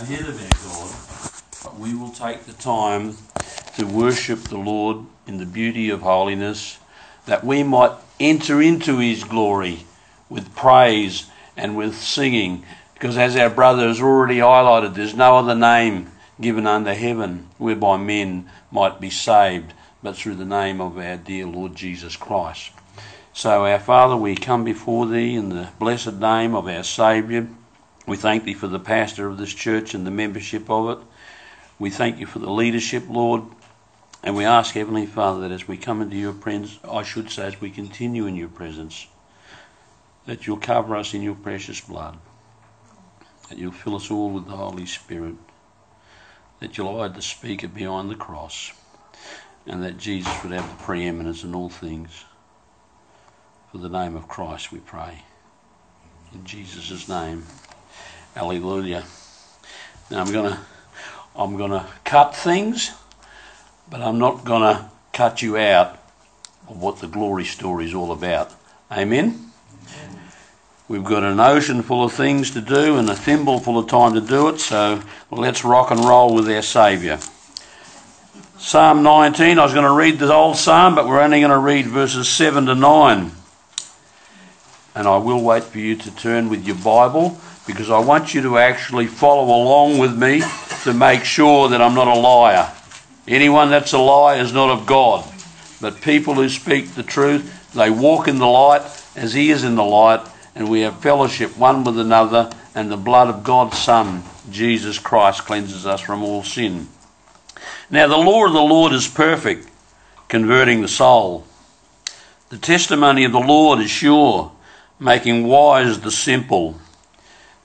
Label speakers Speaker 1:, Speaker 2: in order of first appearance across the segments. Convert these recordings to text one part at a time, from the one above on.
Speaker 1: ahead of our God, we will take the time to worship the Lord in the beauty of holiness, that we might enter into his glory with praise and with singing. Because as our brother has already highlighted, there's no other name given under heaven whereby men might be saved, but through the name of our dear Lord Jesus Christ. So, our Father, we come before Thee in the blessed name of our Saviour. We thank Thee for the pastor of this church and the membership of it. We thank You for the leadership, Lord. And we ask, Heavenly Father, that as we come into Your presence, I should say, as we continue in Your presence, that You'll cover us in Your precious blood, that You'll fill us all with the Holy Spirit, that You'll hide the speaker behind the cross, and that Jesus would have the preeminence in all things. For the name of Christ we pray. In Jesus' name. Hallelujah. Now I'm gonna I'm gonna cut things, but I'm not gonna cut you out of what the glory story is all about. Amen. We've got an ocean full of things to do and a thimble full of time to do it, so let's rock and roll with our Saviour. Psalm 19, I was going to read the old psalm, but we're only going to read verses 7 to 9 and I will wait for you to turn with your Bible because I want you to actually follow along with me to make sure that I'm not a liar. Anyone that's a liar is not of God. But people who speak the truth, they walk in the light as He is in the light, and we have fellowship one with another, and the blood of God's Son, Jesus Christ, cleanses us from all sin. Now, the law of the Lord is perfect, converting the soul. The testimony of the Lord is sure making wise the simple.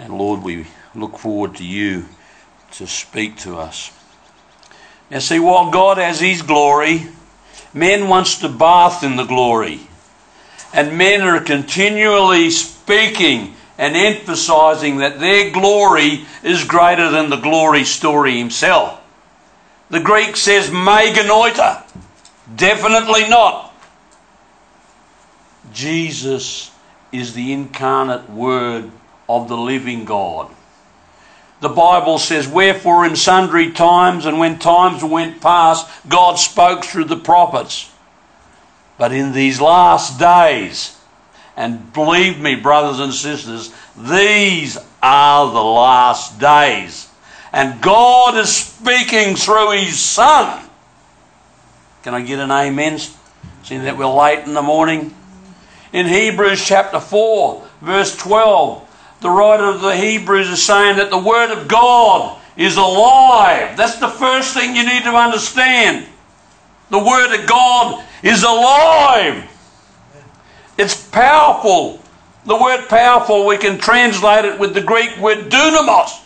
Speaker 1: And Lord, we look forward to you to speak to us. Now, see, while God has His glory, men wants to bath in the glory. And men are continually speaking and emphasizing that their glory is greater than the glory story himself. The Greek says meganoita. Definitely not. Jesus is the incarnate Word of the living God. The Bible says, Wherefore in sundry times and when times went past, God spoke through the prophets. But in these last days, and believe me, brothers and sisters, these are the last days. And God is speaking through His Son. Can I get an amen? Seeing that we're late in the morning? In Hebrews chapter 4, verse 12, the writer of the Hebrews is saying that the Word of God is alive. That's the first thing you need to understand. The Word of God is alive. It's powerful. The word powerful, we can translate it with the Greek word dunamos.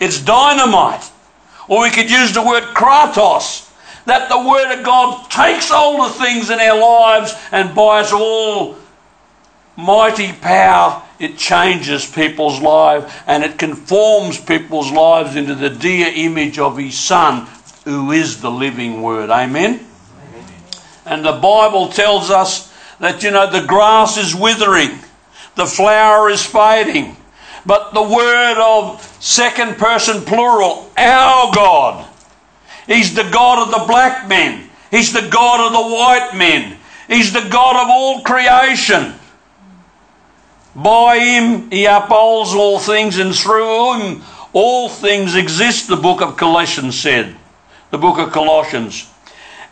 Speaker 1: It's dynamite. Or we could use the word kratos that the Word of God takes all the things in our lives and by its all mighty power, it changes people's lives and it conforms people's lives into the dear image of His Son, who is the living Word. Amen? Amen. And the Bible tells us that, you know, the grass is withering, the flower is fading, but the word of second person plural, our God, He's the God of the black men. He's the God of the white men. He's the God of all creation. By him he upholds all things, and through him all things exist, the book of Colossians said. The book of Colossians.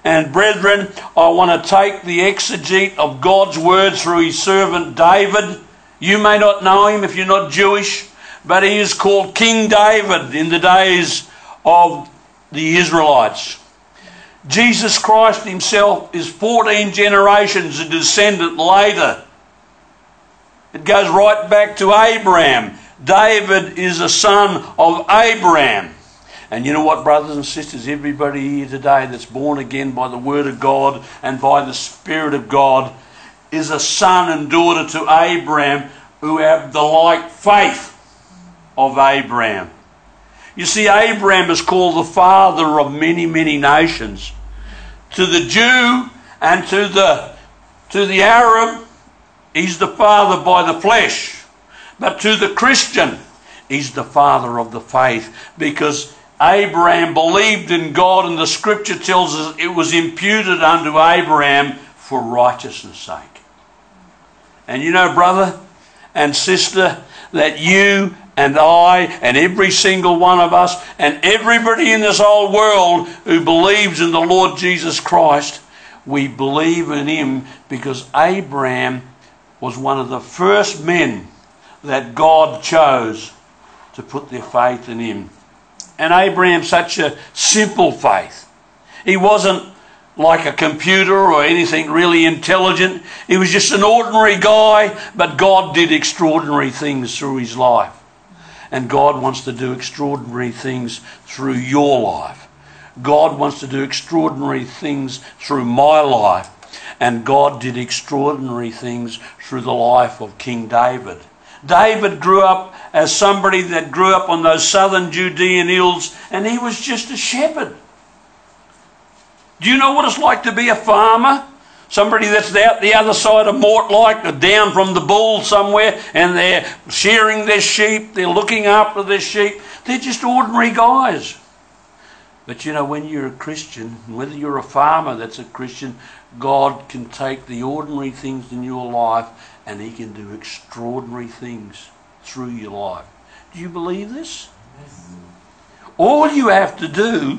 Speaker 1: And brethren, I want to take the exegete of God's word through his servant David. You may not know him if you're not Jewish, but he is called King David in the days of the Israelites. Jesus Christ himself is 14 generations a descendant later. It goes right back to Abraham, David is a son of Abraham. And you know what, brothers and sisters, everybody here today that's born again by the Word of God and by the Spirit of God is a son and daughter to Abraham who have the like faith of Abraham. You see, Abraham is called the father of many, many nations. To the Jew and to the, to the Arab, he's the father by the flesh. But to the Christian, he's the father of the faith because Abraham believed in God, and the scripture tells us it was imputed unto Abraham for righteousness' sake. And you know, brother and sister, that you and I and every single one of us and everybody in this whole world who believes in the Lord Jesus Christ, we believe in Him because Abraham was one of the first men that God chose to put their faith in Him. And Abraham, such a simple faith. He wasn't like a computer or anything really intelligent. He was just an ordinary guy, but God did extraordinary things through his life. And God wants to do extraordinary things through your life. God wants to do extraordinary things through my life. And God did extraordinary things through the life of King David. David grew up as somebody that grew up on those southern Judean hills, and he was just a shepherd. Do you know what it's like to be a farmer? Somebody that's out the other side of Mortlake, down from the bull somewhere, and they're shearing their sheep, they're looking after their sheep. They're just ordinary guys. But you know, when you're a Christian, whether you're a farmer that's a Christian, God can take the ordinary things in your life and He can do extraordinary things through your life. Do you believe this? All you have to do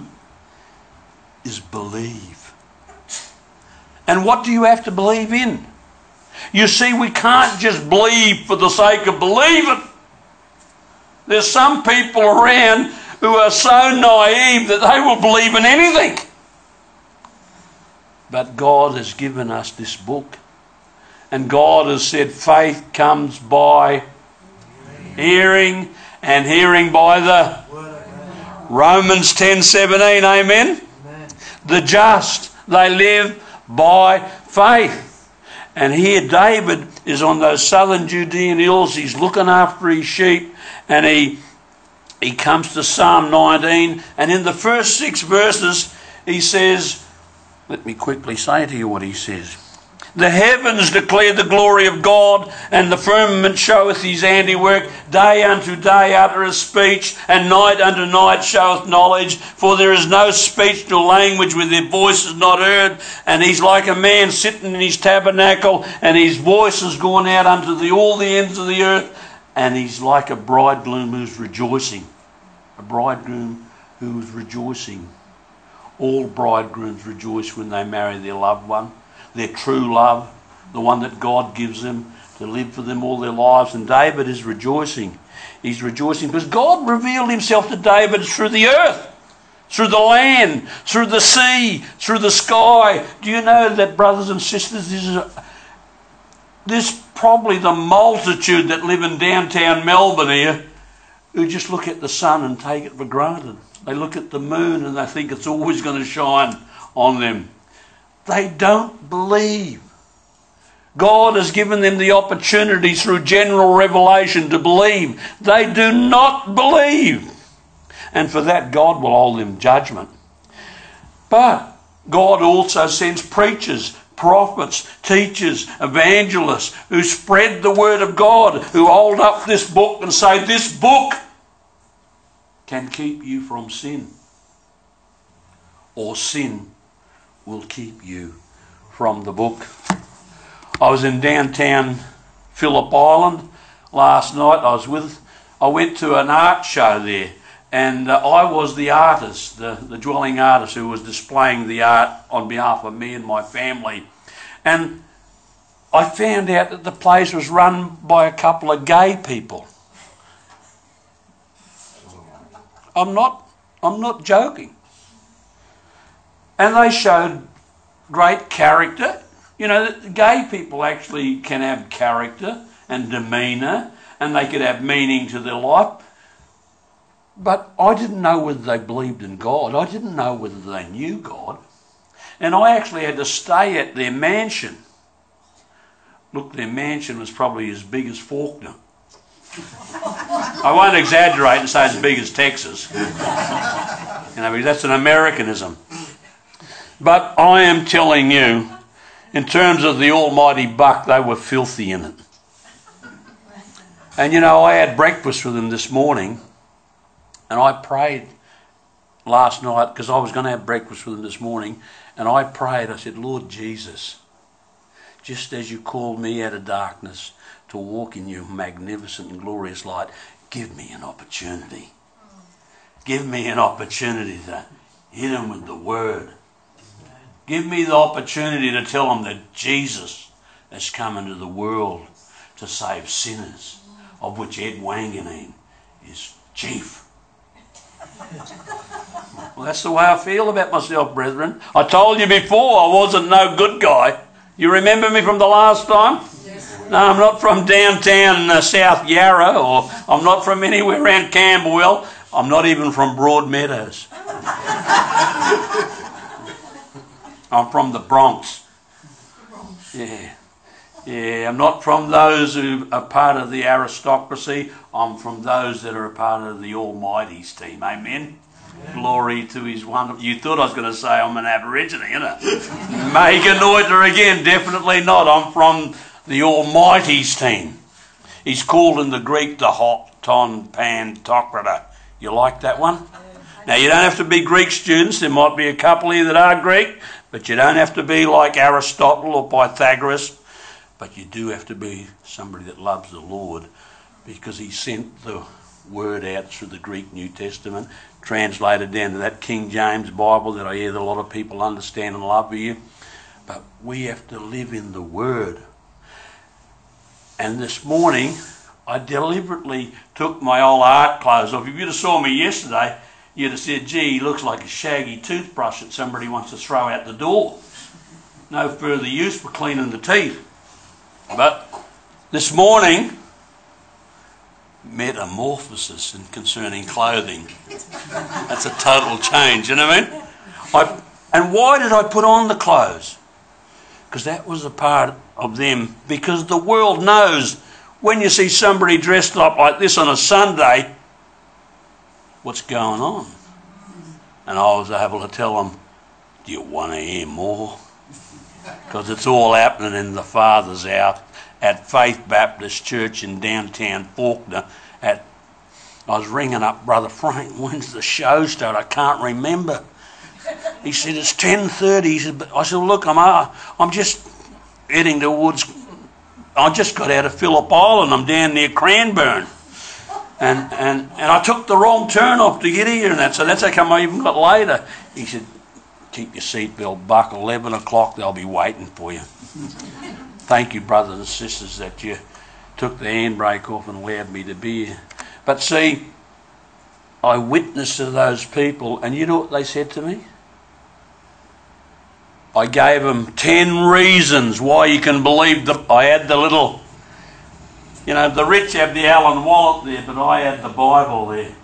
Speaker 1: is believe. And what do you have to believe in? You see, we can't just believe for the sake of believing. There's some people around who are so naive that they will believe in anything. But God has given us this book. And God has said faith comes by hearing and hearing by the Romans 10:17 amen. The just they live by faith. And here David is on those southern Judean hills. He's looking after his sheep and he he comes to Psalm 19 and in the first 6 verses he says let me quickly say to you what he says the heavens declare the glory of God, and the firmament showeth his handiwork. Day unto day uttereth speech, and night unto night showeth knowledge. For there is no speech nor language where their voice is not heard. And he's like a man sitting in his tabernacle, and his voice is gone out unto the, all the ends of the earth. And he's like a bridegroom who's rejoicing. A bridegroom who's rejoicing. All bridegrooms rejoice when they marry their loved one their true love, the one that God gives them to live for them all their lives. And David is rejoicing. He's rejoicing because God revealed himself to David through the earth, through the land, through the sea, through the sky. Do you know that, brothers and sisters, this is a, there's probably the multitude that live in downtown Melbourne here who just look at the sun and take it for granted. They look at the moon and they think it's always going to shine on them. They don't believe. God has given them the opportunity through general revelation to believe. They do not believe. And for that, God will hold them judgment. But God also sends preachers, prophets, teachers, evangelists who spread the word of God, who hold up this book and say, This book can keep you from sin. Or sin will keep you from the book. I was in downtown Phillip Island last night. I was with, I went to an art show there, and uh, I was the artist, the, the dwelling artist who was displaying the art on behalf of me and my family. And I found out that the place was run by a couple of gay people. I'm not, I'm not joking and they showed great character. You know, gay people actually can have character and demeanour and they could have meaning to their life. But I didn't know whether they believed in God. I didn't know whether they knew God. And I actually had to stay at their mansion. Look, their mansion was probably as big as Fawkner. I won't exaggerate and say it's as big as Texas. You know, that's an Americanism. But I am telling you, in terms of the almighty buck, they were filthy in it. And you know, I had breakfast with them this morning, and I prayed last night because I was going to have breakfast with them this morning, and I prayed. I said, Lord Jesus, just as you called me out of darkness to walk in your magnificent and glorious light, give me an opportunity. Give me an opportunity to hit them with the word. Give me the opportunity to tell them that Jesus has come into the world to save sinners, of which Ed Wanganeen is chief. well, that's the way I feel about myself, brethren. I told you before I wasn't no good guy. You remember me from the last time? No, I'm not from downtown uh, South Yarra, or I'm not from anywhere around Camberwell. I'm not even from Broadmeadows. I'm from the Bronx. Yeah. Yeah, I'm not from those who are part of the aristocracy. I'm from those that are a part of the Almighty's team. Amen. Glory to His wonderful. You thought I was going to say I'm an Aborigine, innit? Meganoiter again, definitely not. I'm from the Almighty's team. He's called in the Greek the hot ton pantocrator. You like that one? Now you don't have to be Greek students. There might be a couple here that are Greek, but you don't have to be like Aristotle or Pythagoras. But you do have to be somebody that loves the Lord because he sent the word out through the Greek New Testament, translated down to that King James Bible that I hear that a lot of people understand and love you. But we have to live in the Word. And this morning, I deliberately took my old art clothes off. If you'd have saw me yesterday, you'd have said, gee, he looks like a shaggy toothbrush that somebody wants to throw out the door. No further use for cleaning the teeth. But this morning, metamorphosis in concerning clothing. That's a total change, you know what I mean? I, and why did I put on the clothes? Because that was a part of them. Because the world knows when you see somebody dressed up like this on a Sunday, what's going on? And I was able to tell them, Do you want to hear more? Because it's all happening in the Father's house at Faith Baptist Church in downtown Fawkner. At I was ringing up Brother Frank. When's the show start? I can't remember. He said it's ten thirty. I said, look, I'm uh, I'm just heading towards. I just got out of Phillip Island. I'm down near Cranbourne. And, and, and I took the wrong turn off to get here and that, so that's how come I even got later. He said, keep your seatbelt buckle, 11 o'clock, they'll be waiting for you. Thank you, brothers and sisters, that you took the handbrake off and allowed me to be here. But see, I witnessed to those people, and you know what they said to me? I gave them 10 reasons why you can believe that I had the little, you know, the rich have the Allen wallet there, but I had the Bible there.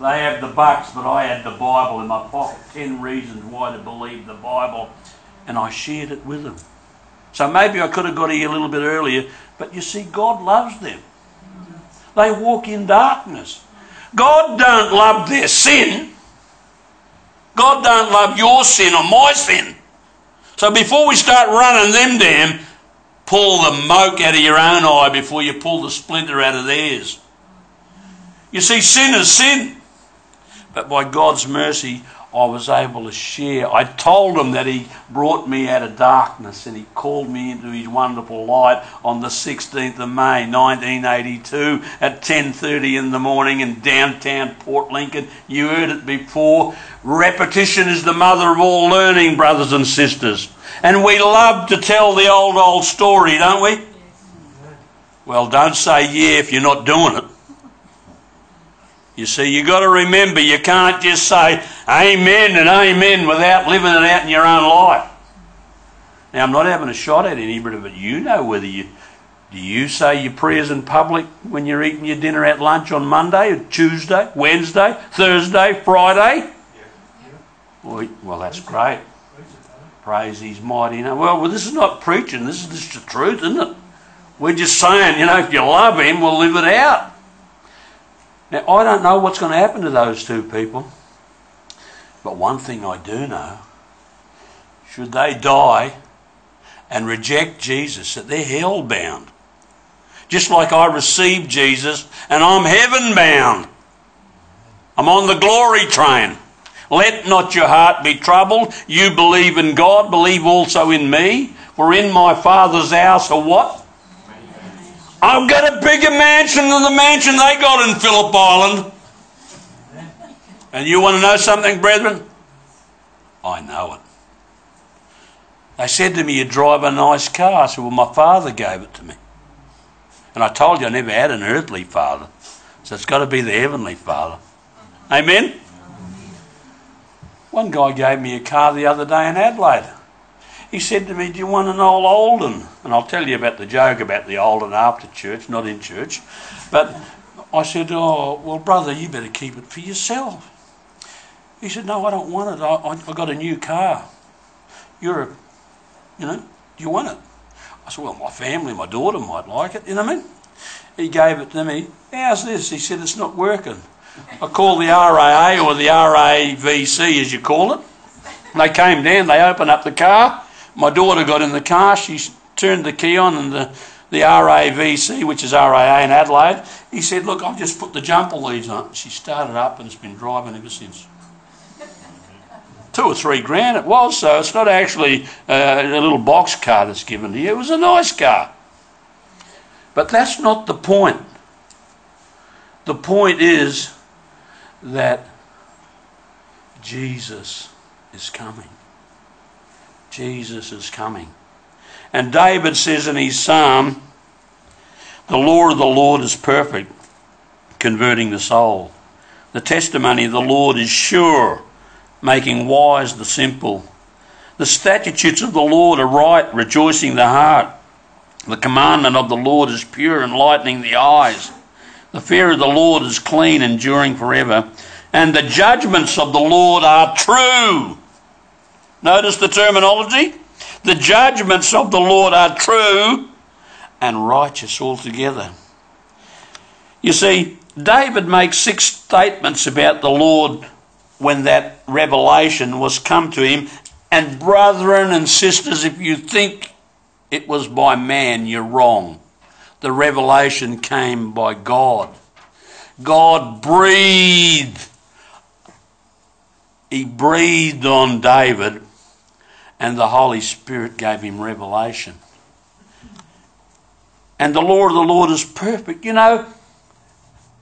Speaker 1: They have the bucks, but I had the Bible in my pocket. 10 reasons why to believe the Bible. And I shared it with them. So maybe I could have got here a little bit earlier, but you see, God loves them. They walk in darkness. God don't love their sin. God don't love your sin or my sin. So before we start running them down, pull the moke out of your own eye before you pull the splinter out of theirs. You see, sin is sin. But by God's mercy, I was able to share. I told him that he brought me out of darkness and he called me into his wonderful light on the 16th of May 1982 at 10:30 in the morning in downtown Port Lincoln. You heard it before. Repetition is the mother of all learning, brothers and sisters. And we love to tell the old old story, don't we? Well, don't say yeah if you're not doing it. You see, you've got to remember you can't just say amen and amen without living it out in your own life. Now, I'm not having a shot at anybody, but you know whether you Do you say your prayers in public when you're eating your dinner at lunch on Monday, or Tuesday, Wednesday, Thursday, Friday? Well, well that's great. Praise His mighty name. Well, well, this is not preaching. This is just the truth, isn't it? We're just saying, you know, if you love Him, we'll live it out. Now, I don't know what's going to happen to those two people. But one thing I do know should they die and reject Jesus, that they're hell bound. Just like I received Jesus and I'm heaven bound. I'm on the glory train. Let not your heart be troubled. You believe in God, believe also in me. For in my Father's house are what? I've got a bigger mansion than the mansion they got in Phillip Island. And you want to know something, brethren? I know it. They said to me, You drive a nice car. I said, Well, my father gave it to me. And I told you I never had an earthly father. So it's got to be the heavenly father. Amen? One guy gave me a car the other day in Adelaide. He said to me, Do you want an old Holden? And I'll tell you about the joke about the Holden after church, not in church. But I said, Oh, well, brother, you better keep it for yourself. He said, No, I don't want it. I, I, I got a new car. You're a you know, do you want it? I said, well, my family, my daughter might like it. You know what I mean? He gave it to me. How's this? He said, it's not working. I called the RAA or the RAVC, as you call it. They came down, they opened up the car. My daughter got in the car, she turned the key on, and the, the RAVC, which is RAA in Adelaide, he said, Look, I've just put the jumper leads on. She started up and it's been driving ever since two or three grand it was, so it's not actually uh, a little box car that's given to you. It was a nice car. But that's not the point. The point is that Jesus is coming. Jesus is coming. And David says in his psalm, The law of the Lord is perfect, converting the soul. The testimony of the Lord is sure making wise the simple. The statutes of the Lord are right, rejoicing the heart. The commandment of the Lord is pure, enlightening the eyes. The fear of the Lord is clean, enduring forever. And the judgments of the Lord are true. Notice the terminology. The judgments of the Lord are true and righteous altogether. You see, David makes six statements about the Lord when that revelation was come to him. And brethren and sisters, if you think it was by man, you're wrong. The revelation came by God. God breathed. He breathed on David, and the Holy Spirit gave him revelation. And the law of the Lord is perfect. You know,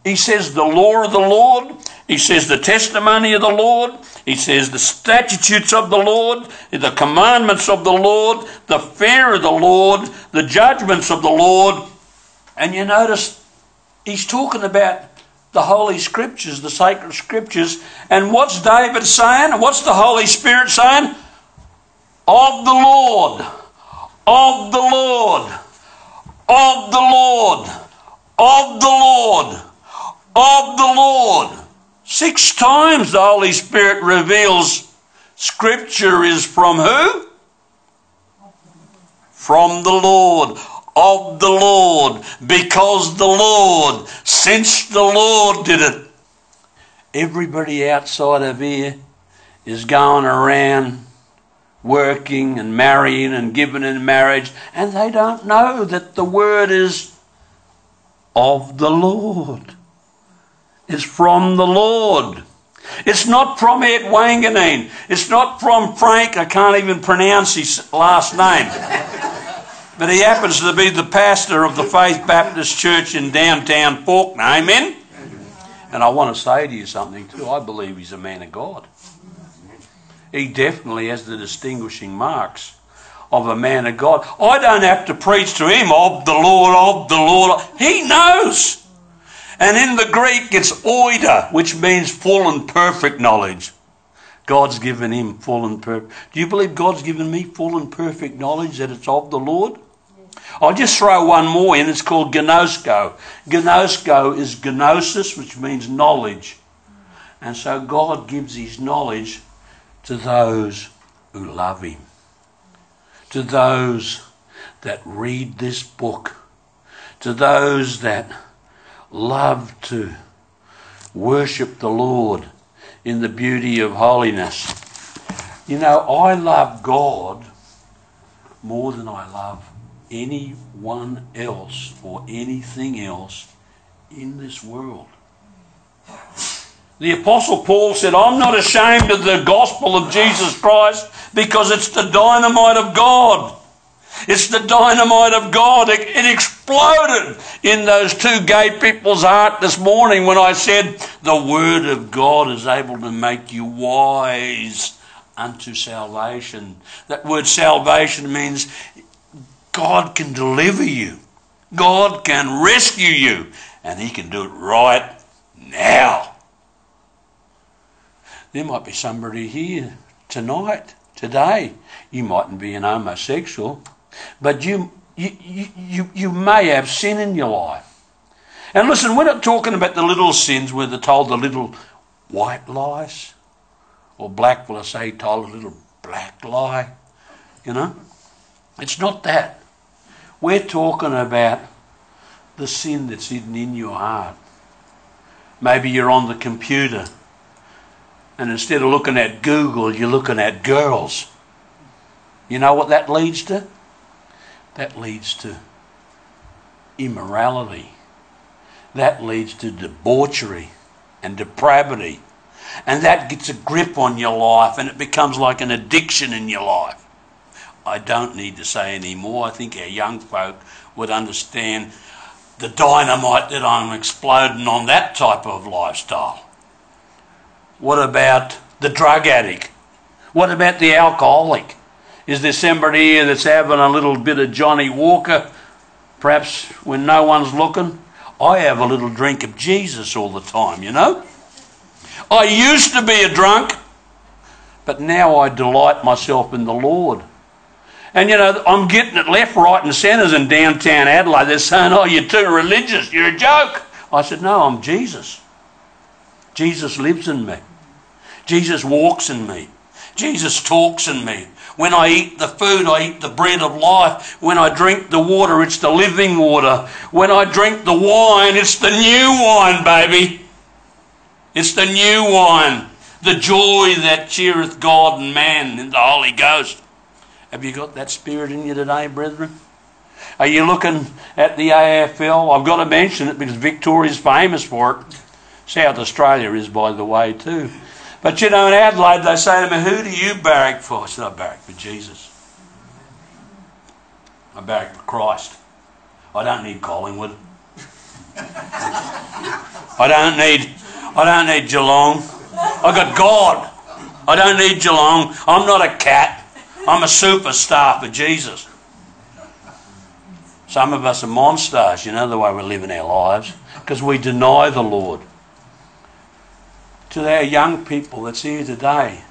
Speaker 1: he says, The law of the Lord he says the testimony of the Lord. He says the statutes of the Lord, the commandments of the Lord, the fear of the Lord, the judgments of the Lord. And you notice he's talking about the Holy Scriptures, the sacred Scriptures. And what's David saying? And what's the Holy Spirit saying? Of the Lord, of the Lord, of the Lord, of the Lord, of the Lord. Six times the Holy Spirit reveals Scripture is from who? From the Lord, of the Lord, because the Lord, since the Lord did it. Everybody outside of here is going around working and marrying and giving in marriage, and they don't know that the word is of the Lord It's from the Lord. It's not from Ed Wanganeen. It's not from Frank. I can't even pronounce his last name. but he happens to be the pastor of the Faith Baptist Church in downtown Fawkner. Amen? And I want to say to you something too. I believe he's a man of God. He definitely has the distinguishing marks of a man of God. I don't have to preach to him of the Lord, of the Lord. He knows. And in the Greek, it's oida, which means full and perfect knowledge. God's given him full and perfect. Do you believe God's given me full and perfect knowledge that it's of the Lord? I'll just throw one more in. It's called gnosko. Gnosko is gnosis, which means knowledge. And so God gives his knowledge to those who love him, to those that read this book, to those that love to worship the Lord in the beauty of holiness. You know, I love God more than I love anyone else or anything else in this world. The Apostle Paul said, I'm not ashamed of the gospel of Jesus Christ because it's the dynamite of God. It's the dynamite of God. It, it, exploded in those two gay people's heart this morning when I said, The Word of God is able to make you wise unto salvation. That word salvation means God can deliver you, God can rescue you, and He can do it right now. There might be somebody here tonight, today. You mightn't be an homosexual, but you, you, you, you may have sin in your life. And listen, we're not talking about the little sins where they're told the little white lies, or black will I say told a little black lie. You know? It's not that. We're talking about the sin that's hidden in your heart. Maybe you're on the computer and instead of looking at Google, you're looking at girls. You know what that leads to? That leads to immorality. That leads to debauchery and depravity. And that gets a grip on your life and it becomes like an addiction in your life. I don't need to say any more. I think our young folk would understand the dynamite that I'm exploding on that type of lifestyle. What about the drug addict? What about the alcoholic? Is there somebody here that's having a little bit of Johnnie Walker, perhaps when no one's looking? I have a little drink of Jesus all the time, you know? I used to be a drunk, but now I delight myself in the Lord. And you know, I'm getting it left, right, and centres in downtown Adelaide. They're saying, Oh, you're too religious, you're a joke. I said, No, I'm Jesus. Jesus lives in me. Jesus walks in me. Jesus talks in me. When I eat the food, I eat the bread of life. When I drink the water, it's the living water. When I drink the wine, it's the new wine, baby. It's the new wine. The joy that cheereth God and man in the Holy Ghost. Have you got that spirit in you today, brethren? Are you looking at the AFL? I've got to mention it because Victoria's famous for it. South Australia is, by the way, too. But you know, in Adelaide, they say to me, Who do you barrack for? I said, I barrack for Jesus. I barrack for Christ. I don't need Collingwood. I don't need I don't need Geelong. I got God. I don't need Geelong. I'm not a cat. I'm a superstar for Jesus. Some of us are monsters, you know, the way we're living our lives, because we deny the Lord to our young people that's here today,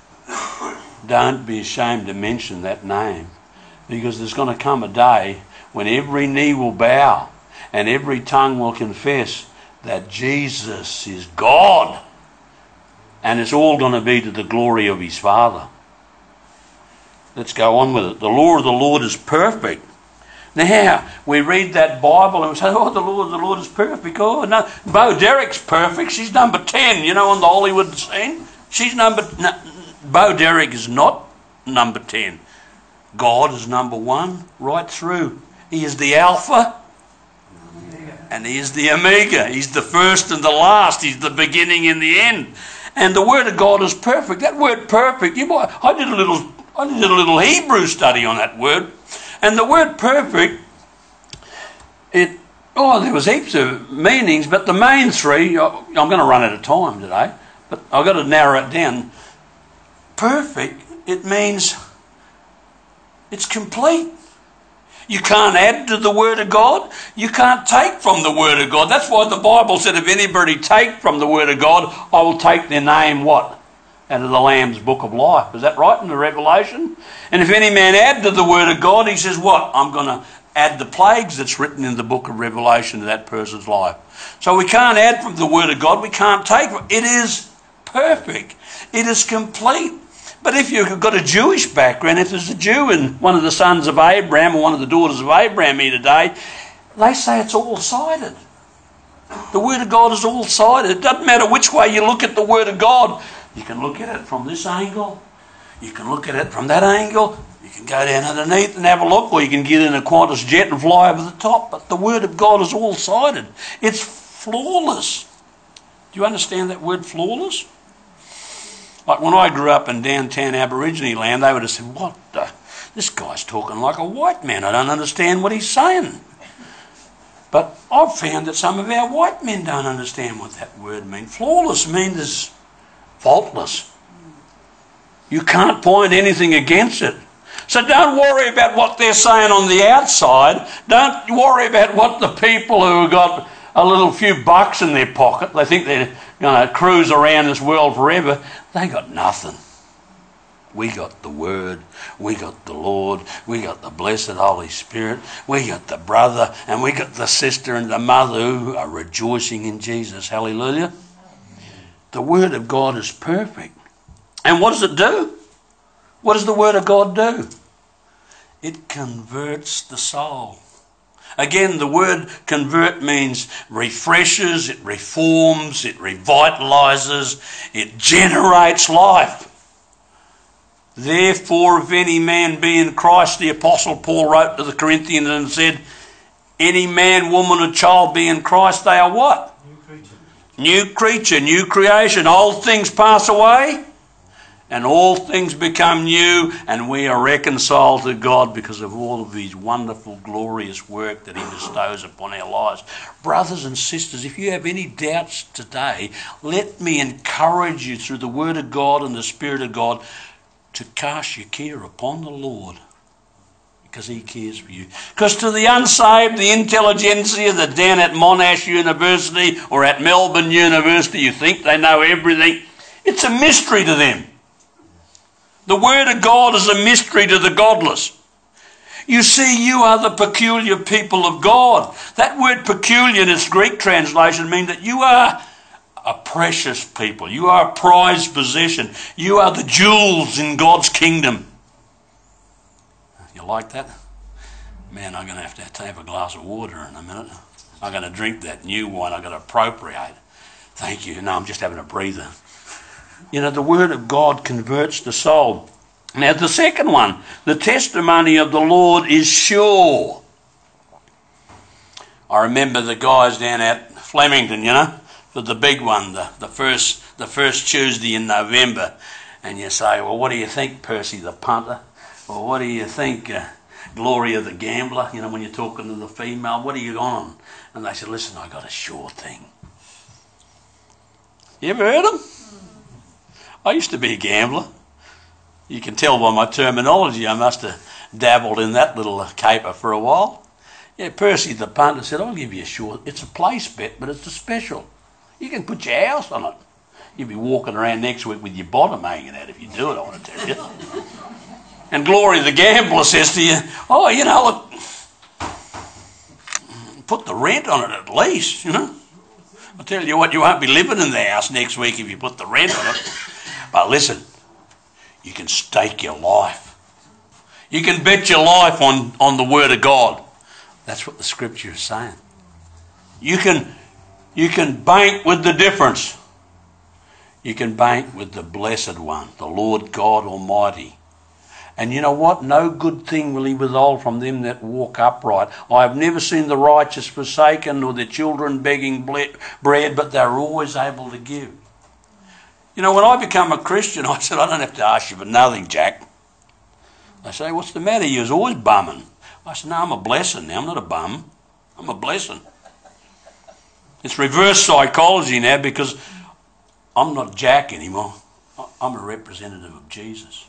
Speaker 1: don't be ashamed to mention that name because there's going to come a day when every knee will bow and every tongue will confess that Jesus is God. And it's all going to be to the glory of his Father. Let's go on with it. The law of the Lord is perfect now, we read that Bible and we say, oh, the Lord, the Lord is perfect. Oh, no. Bo Derek's perfect. She's number 10, you know, on the Hollywood scene. She's number... No, Bo Derek is not number 10. God is number one right through. He is the Alpha and He is the Omega. He's the first and the last. He's the beginning and the end. And the Word of God is perfect. That word perfect, you might, I did a little I did a little Hebrew study on that word. And the word perfect, it oh, there was heaps of meanings, but the main three, I'm going to run out of time today, but I've got to narrow it down. Perfect, it means it's complete. You can't add to the Word of God. You can't take from the Word of God. That's why the Bible said, if anybody take from the Word of God, I will take their name, what? Out of the Lamb's book of life. Is that right in the Revelation? And if any man add to the word of God, he says, What? I'm going to add the plagues that's written in the book of Revelation to that person's life. So we can't add from the Word of God. We can't take it. It is perfect. It is complete. But if you've got a Jewish background, if there's a Jew and one of the sons of Abraham or one of the daughters of Abraham here today, they say it's all sided. The Word of God is all sided. It doesn't matter which way you look at the Word of God. You can look at it from this angle, you can look at it from that angle, you can go down underneath and have a look, or you can get in a Qantas jet and fly over the top. But the Word of God is all sided, it's flawless. Do you understand that word flawless? Like when I grew up in downtown Aborigine land, they would have said, What the? This guy's talking like a white man. I don't understand what he's saying. But I've found that some of our white men don't understand what that word means. Flawless means faultless. You can't point anything against it. So don't worry about what they're saying on the outside. Don't worry about what the people who have got a little few bucks in their pocket, they think they're going to cruise around this world forever. They got nothing. We got the Word, we got the Lord, we got the blessed Holy Spirit, we got the brother, and we got the sister and the mother who are rejoicing in Jesus. Hallelujah. The Word of God is perfect. And what does it do? What does the Word of God do? It converts the soul. Again, the word convert means refreshes, it reforms, it revitalizes, it generates life. Therefore, if any man be in Christ, the Apostle Paul wrote to the Corinthians and said, Any man, woman, or child be in Christ, they are what?
Speaker 2: New creature.
Speaker 1: New creation. Old things pass away and all things become new, and we are reconciled to God because of all of His wonderful, glorious work that He bestows upon our lives. Brothers and sisters, if you have any doubts today, let me encourage you through the Word of God and the Spirit of God to cast your care upon the Lord because he cares for you. Because to the unsaved, the intelligentsia the down at Monash University or at Melbourne University, you think they know everything. It's a mystery to them. The Word of God is a mystery to the godless. You see, you are the peculiar people of God. That word peculiar in its Greek translation means that you are a precious people. You are a prized possession. You are the jewels in God's kingdom. Like that? Man, I'm going to have to have a glass of water in a minute. I'm going to drink that new wine. I'm going to appropriate. Thank you. No, I'm just having a breather. You know, the Word of God converts the soul. Now, the second one, the testimony of the Lord is sure. I remember the guys down at Flemington, you know, for the big one, the, the first the first Tuesday in November. And you say, well, what do you think, Percy the punter? Or what do you think, uh, Gloria the gambler? You know, when you're talking to the female, what are you on? And they said, listen, I got a sure thing. You ever heard them? I used to be a gambler. You can tell by my terminology, I must have dabbled in that little caper for a while. Yeah, Percy the punter said, I'll give you a short. It's a place bet, but it's a special. You can put your house on it. You'll be walking around next week with your bottom hanging out if you do it, I want to tell you. And Glory the gambler says to you, Oh, you know, look, put the rent on it at least, you know. I'll tell you what, you won't be living in the house next week if you put the rent on it. But listen, you can stake your life. You can bet your life on, on the Word of God. That's what the Scripture is saying. You can, you can bank with the difference. You can bank with the Blessed One, the Lord God Almighty. And you know what? No good thing will he withhold from them that walk upright. I have never seen the righteous forsaken nor their children begging bread, but they're always able to give. You know, when I become a Christian, I said, I don't have to ask you for nothing, Jack. They say, What's the matter? You're always bumming. I said, No, I'm a blessing now. I'm not a bum. I'm a blessing. It's reverse psychology now because I'm not Jack anymore. I'm a representative of Jesus.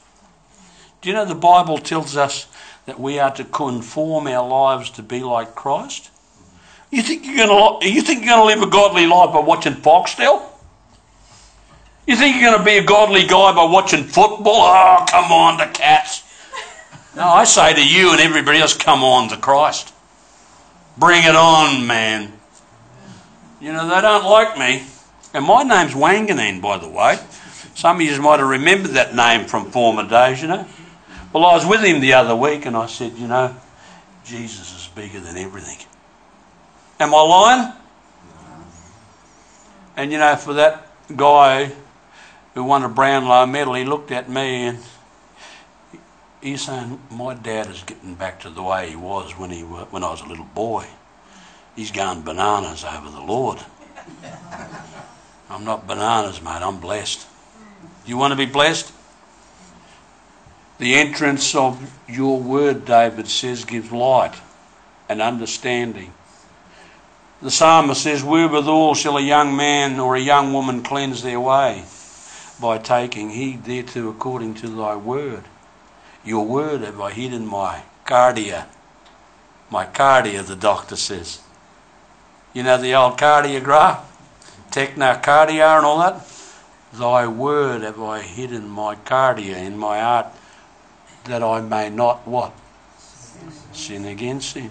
Speaker 1: Do you know the Bible tells us that we are to conform our lives to be like Christ? You think you're going to you think you're going to live a godly life by watching Foxtel? You think you're going to be a godly guy by watching football? Oh, come on, the cats. No, I say to you and everybody else, come on, to Christ. Bring it on, man. You know, they don't like me. And my name's Wanganeen, by the way. Some of you might have remembered that name from former days, you know. Well, I was with him the other week and I said, you know, Jesus is bigger than everything. Am I lying? And you know, for that guy who won a Brownlow medal, he looked at me and he's saying, "My dad is getting back to the way he was when he when I was a little boy. He's going bananas over the Lord. I'm not bananas, mate. I'm blessed. You want to be blessed? The entrance of your word, David says, gives light and understanding. The psalmist says, Wherewithal shall a young man or a young woman cleanse their way? By taking heed thereto according to thy word. Your word have I hid in my cardia. My cardia, the doctor says. You know the old cardiograph? Technocardia and all that? Thy word have I hid in my cardia, in my heart, that I may not what? Sin against him.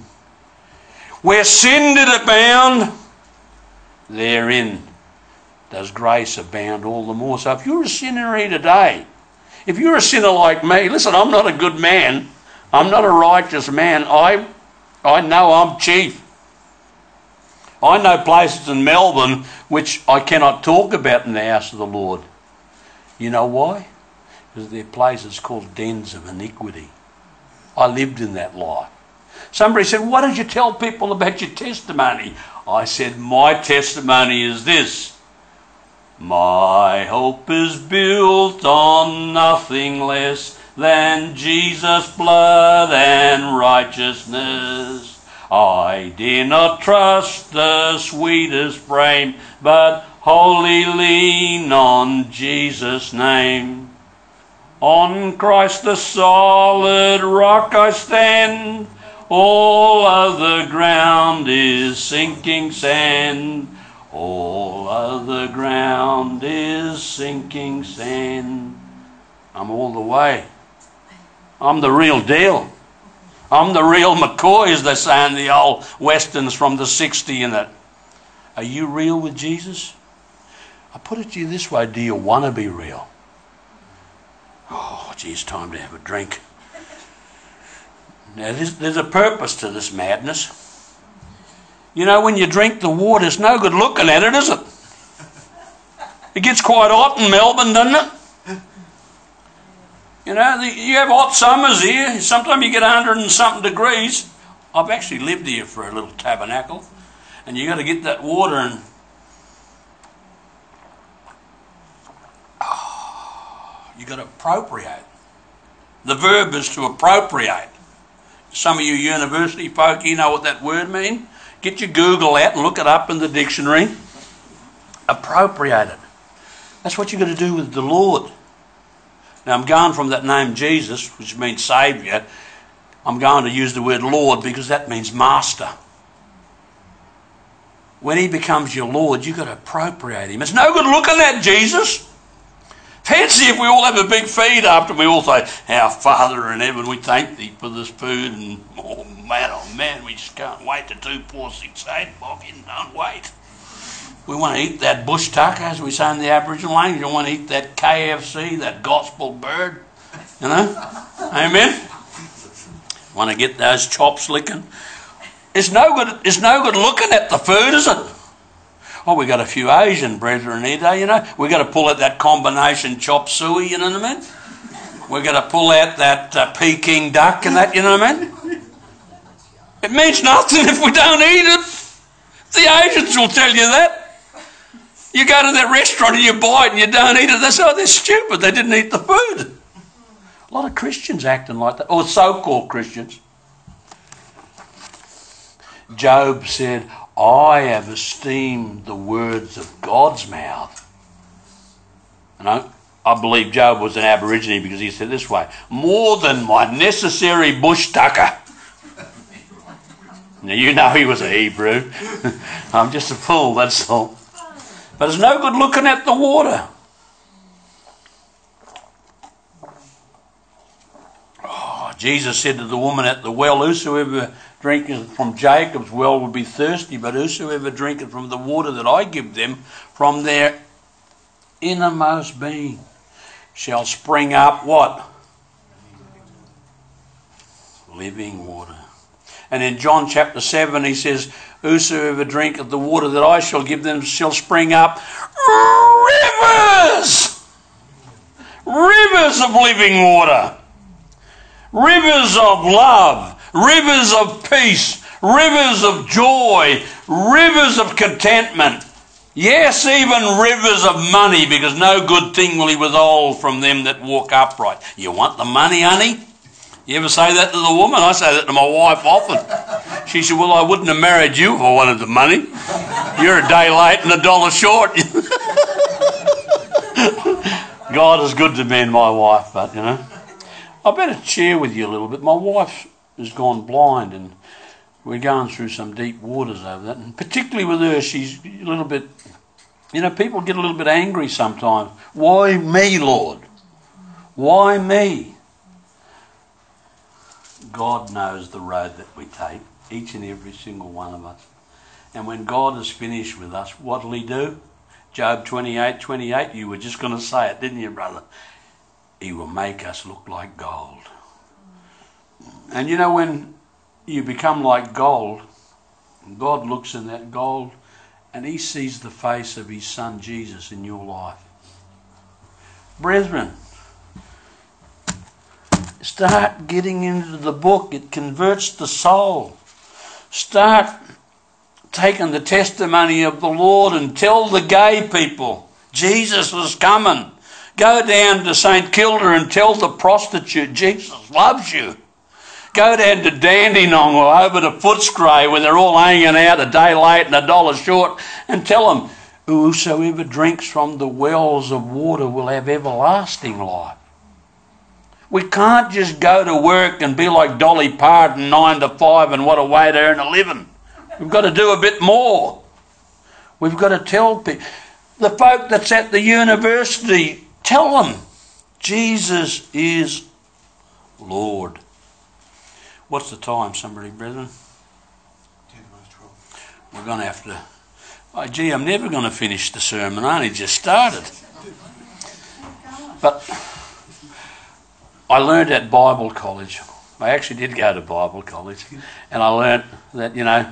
Speaker 1: Where sin did abound, therein does grace abound all the more. So if you're a sinner here today, if you're a sinner like me, listen, I'm not a good man. I'm not a righteous man. I, I know I'm chief. I know places in Melbourne which I cannot talk about in the house of the Lord. You know why? Because they're places called dens of iniquity. I lived in that life. Somebody said, Why don't you tell people about your testimony? I said, My testimony is this My hope is built on nothing less than Jesus' blood and righteousness. I dare not trust the sweetest frame, but wholly lean on Jesus' name. On Christ the solid rock I stand, all other ground is sinking sand. All other ground is sinking sand. I'm all the way. I'm the real deal. I'm the real McCoy, as they say in the old westerns from the 60 and that. Are you real with Jesus? I put it to you this way do you want to be real? Oh, gee, it's time to have a drink. Now, there's, there's a purpose to this madness. You know, when you drink the water, it's no good looking at it, is it? It gets quite hot in Melbourne, doesn't it? You know, the, you have hot summers here. Sometimes you get 100 and something degrees. I've actually lived here for a little tabernacle. And you got to get that water and. You got to appropriate. The verb is to appropriate. Some of you university folk, you know what that word means. Get your Google out and look it up in the dictionary. Appropriate it. That's what you've got to do with the Lord. Now, I'm going from that name Jesus, which means Saviour. I'm going to use the word Lord because that means master. When he becomes your Lord, you've got to appropriate him. It's no good looking at Jesus. Fancy if we all have a big feed after we all say, Our Father in heaven, we thank thee for this food. And oh man, oh man, we just can't wait to do four, six, eight. Fucking don't wait. We want to eat that bush tucker, as we say in the Aboriginal language. We want to eat that KFC, that gospel bird. You know? Amen? Want to get those chops licking? It's no good. It's no good looking at the food, is it? Oh, we got a few Asian brethren here, you know. We've got to pull out that combination chop suey, you know what I mean? We got to pull out that uh, Peking duck and that, you know what I mean? It means nothing if we don't eat it. The Asians will tell you that. You go to that restaurant and you buy it and you don't eat it. They say, oh, they're stupid. They didn't eat the food. A lot of Christians acting like that, or so called Christians. Job said, I have esteemed the words of God's mouth. And I, I believe Job was an Aborigine because he said this way more than my necessary bush tucker. now, you know he was a Hebrew. I'm just a fool, that's all. But it's no good looking at the water. Oh, Jesus said to the woman at the well, Whosoever drinketh from Jacob's well will be thirsty, but whosoever drinketh from the water that I give them from their innermost being shall spring up what? Living water. And in John chapter 7, he says, Whosoever drinketh the water that I shall give them shall spring up rivers! Rivers of living water. Rivers of love. Rivers of peace. Rivers of joy. Rivers of contentment. Yes, even rivers of money, because no good thing will he withhold from them that walk upright. You want the money, honey? You ever say that to the woman? I say that to my wife often. She said, Well, I wouldn't have married you if I wanted the money. You're a day late and a dollar short. God is good to me and my wife, but you know. I better share with you a little bit. My wife has gone blind and we're going through some deep waters over that. And particularly with her, she's a little bit, you know, people get a little bit angry sometimes. Why me, Lord? Why me? God knows the road that we take, each and every single one of us. And when God is finished with us, what will He do? Job 28 28, you were just going to say it, didn't you, brother? He will make us look like gold. And you know, when you become like gold, God looks in that gold and He sees the face of His Son Jesus in your life. Brethren, Start getting into the book. It converts the soul. Start taking the testimony of the Lord and tell the gay people Jesus is coming. Go down to St Kilda and tell the prostitute Jesus loves you. Go down to Dandenong or over to Footscray where they're all hanging out a day late and a dollar short and tell them, Whosoever drinks from the wells of water will have everlasting life. We can't just go to work and be like Dolly Parton, nine to five, and what a way to earn a living. We've got to do a bit more. We've got to tell people. The folk that's at the university, tell them Jesus is Lord. What's the time, somebody, brethren? We're going to have to. Oh, gee, I'm never going to finish the sermon. I only just started. But. I learned at Bible college. I actually did go to Bible college, and I learned that you know,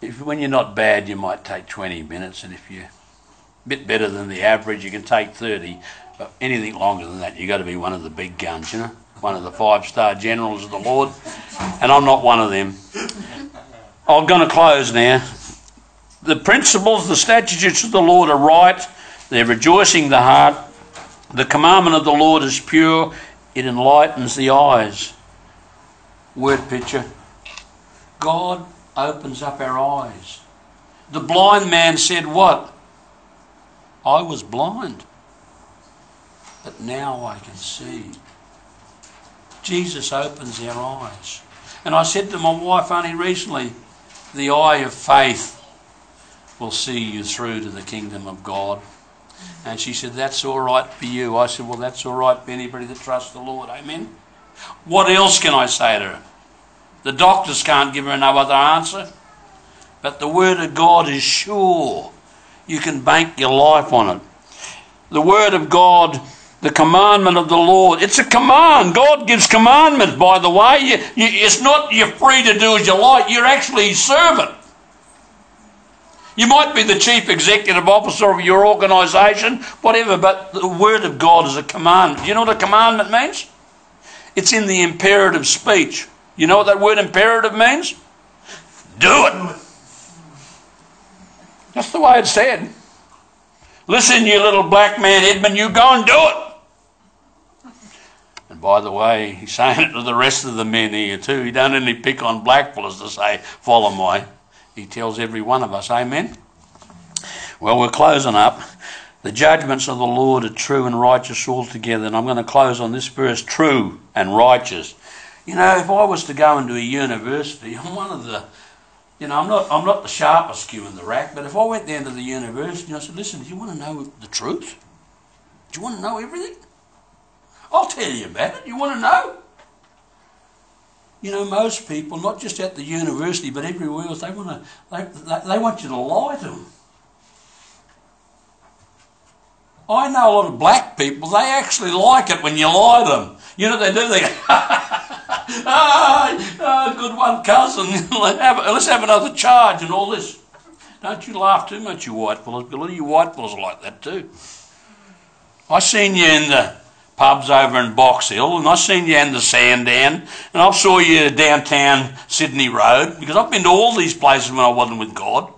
Speaker 1: if when you're not bad, you might take 20 minutes, and if you're a bit better than the average, you can take 30. But anything longer than that, you've got to be one of the big guns, you know, one of the five-star generals of the Lord, and I'm not one of them. I'm going to close now. The principles, the statutes of the Lord are right. They're rejoicing the heart. The commandment of the Lord is pure. It enlightens the eyes. Word picture. God opens up our eyes. The blind man said, What? I was blind, but now I can see. Jesus opens our eyes. And I said to my wife only recently, the eye of faith will see you through to the kingdom of God. And she said, That's all right for you. I said, Well, that's all right for anybody that trusts the Lord. Amen. What else can I say to her? The doctors can't give her no other answer. But the Word of God is sure. You can bank your life on it. The Word of God, the commandment of the Lord, it's a command. God gives commandments, by the way. You, you, it's not you're free to do as you like, you're actually His servant. You might be the chief executive officer of your organisation, whatever, but the word of God is a command. Do you know what a commandment means? It's in the imperative speech. You know what that word imperative means? Do it. That's the way it's said. Listen, you little black man, Edmund, you go and do it. By the way, he's saying it to the rest of the men here too. He don't only pick on black fellas to say, follow my he tells every one of us, Amen? Well, we're closing up. The judgments of the Lord are true and righteous altogether. And I'm going to close on this verse true and righteous. You know, if I was to go into a university, I'm one of the, you know, I'm not, I'm not the sharpest skew in the rack, but if I went down to the university and I said, listen, do you want to know the truth? Do you want to know everything? I'll tell you about it. You want to know? You know, most people, not just at the university, but everywhere else, they want to. They, they, they want you to lie to them. I know a lot of black people. They actually like it when you lie to them. You know what they do? They go, ah, ah, good one, cousin. let's, have, another charge and all this. Don't you laugh too much, you white fellas. A lot of you white fellas are like that too. I seen you in the pubs over in Box Hill, and I've seen you in the Sandown, and I saw you downtown Sydney Road, because I've been to all these places when I wasn't with God.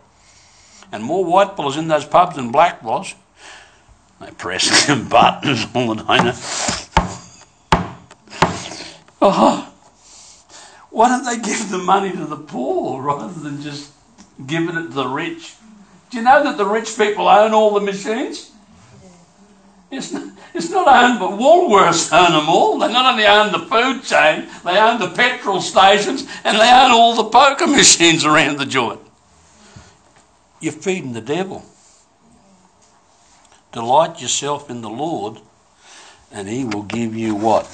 Speaker 1: And more white fellas in those pubs than black was. They press them buttons all the time. Oh, why don't they give the money to the poor rather than just giving it to the rich? Do you know that the rich people own all the machines? It's not, it's not owned, but Woolworths own them all. They not only own the food chain, they own the petrol stations, and they own all the poker machines around the joint. You're feeding the devil. Delight yourself in the Lord, and He will give you what?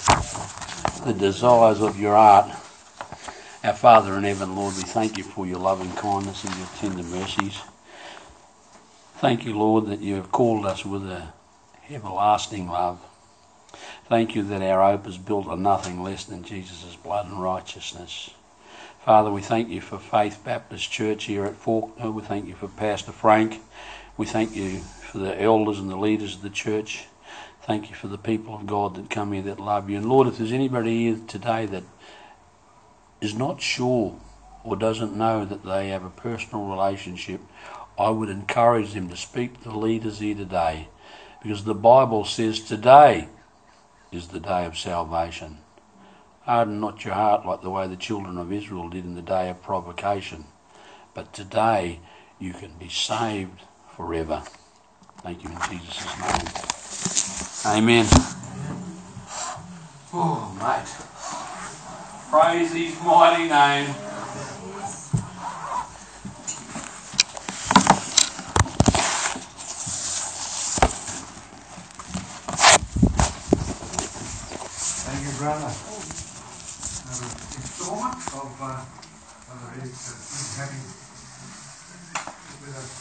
Speaker 1: The desires of your heart. Our Father in heaven, Lord, we thank you for your loving kindness and your tender mercies. Thank you, Lord, that you have called us with a everlasting love. Thank you that our hope is built on nothing less than Jesus' blood and righteousness. Father, we thank you for Faith Baptist Church here at Fawkner. We thank you for Pastor Frank. We thank you for the elders and the leaders of the church. Thank you for the people of God that come here that love you. And Lord, if there's anybody here today that is not sure or doesn't know that they have a personal relationship, I would encourage them to speak to the leaders here today because the Bible says today is the day of salvation. Harden not your heart like the way the children of Israel did in the day of provocation, but today you can be saved forever. Thank you in Jesus' name. Amen. Oh, mate. Praise his mighty name.
Speaker 2: You, brother. Have installment of uh, of the, uh, having with us.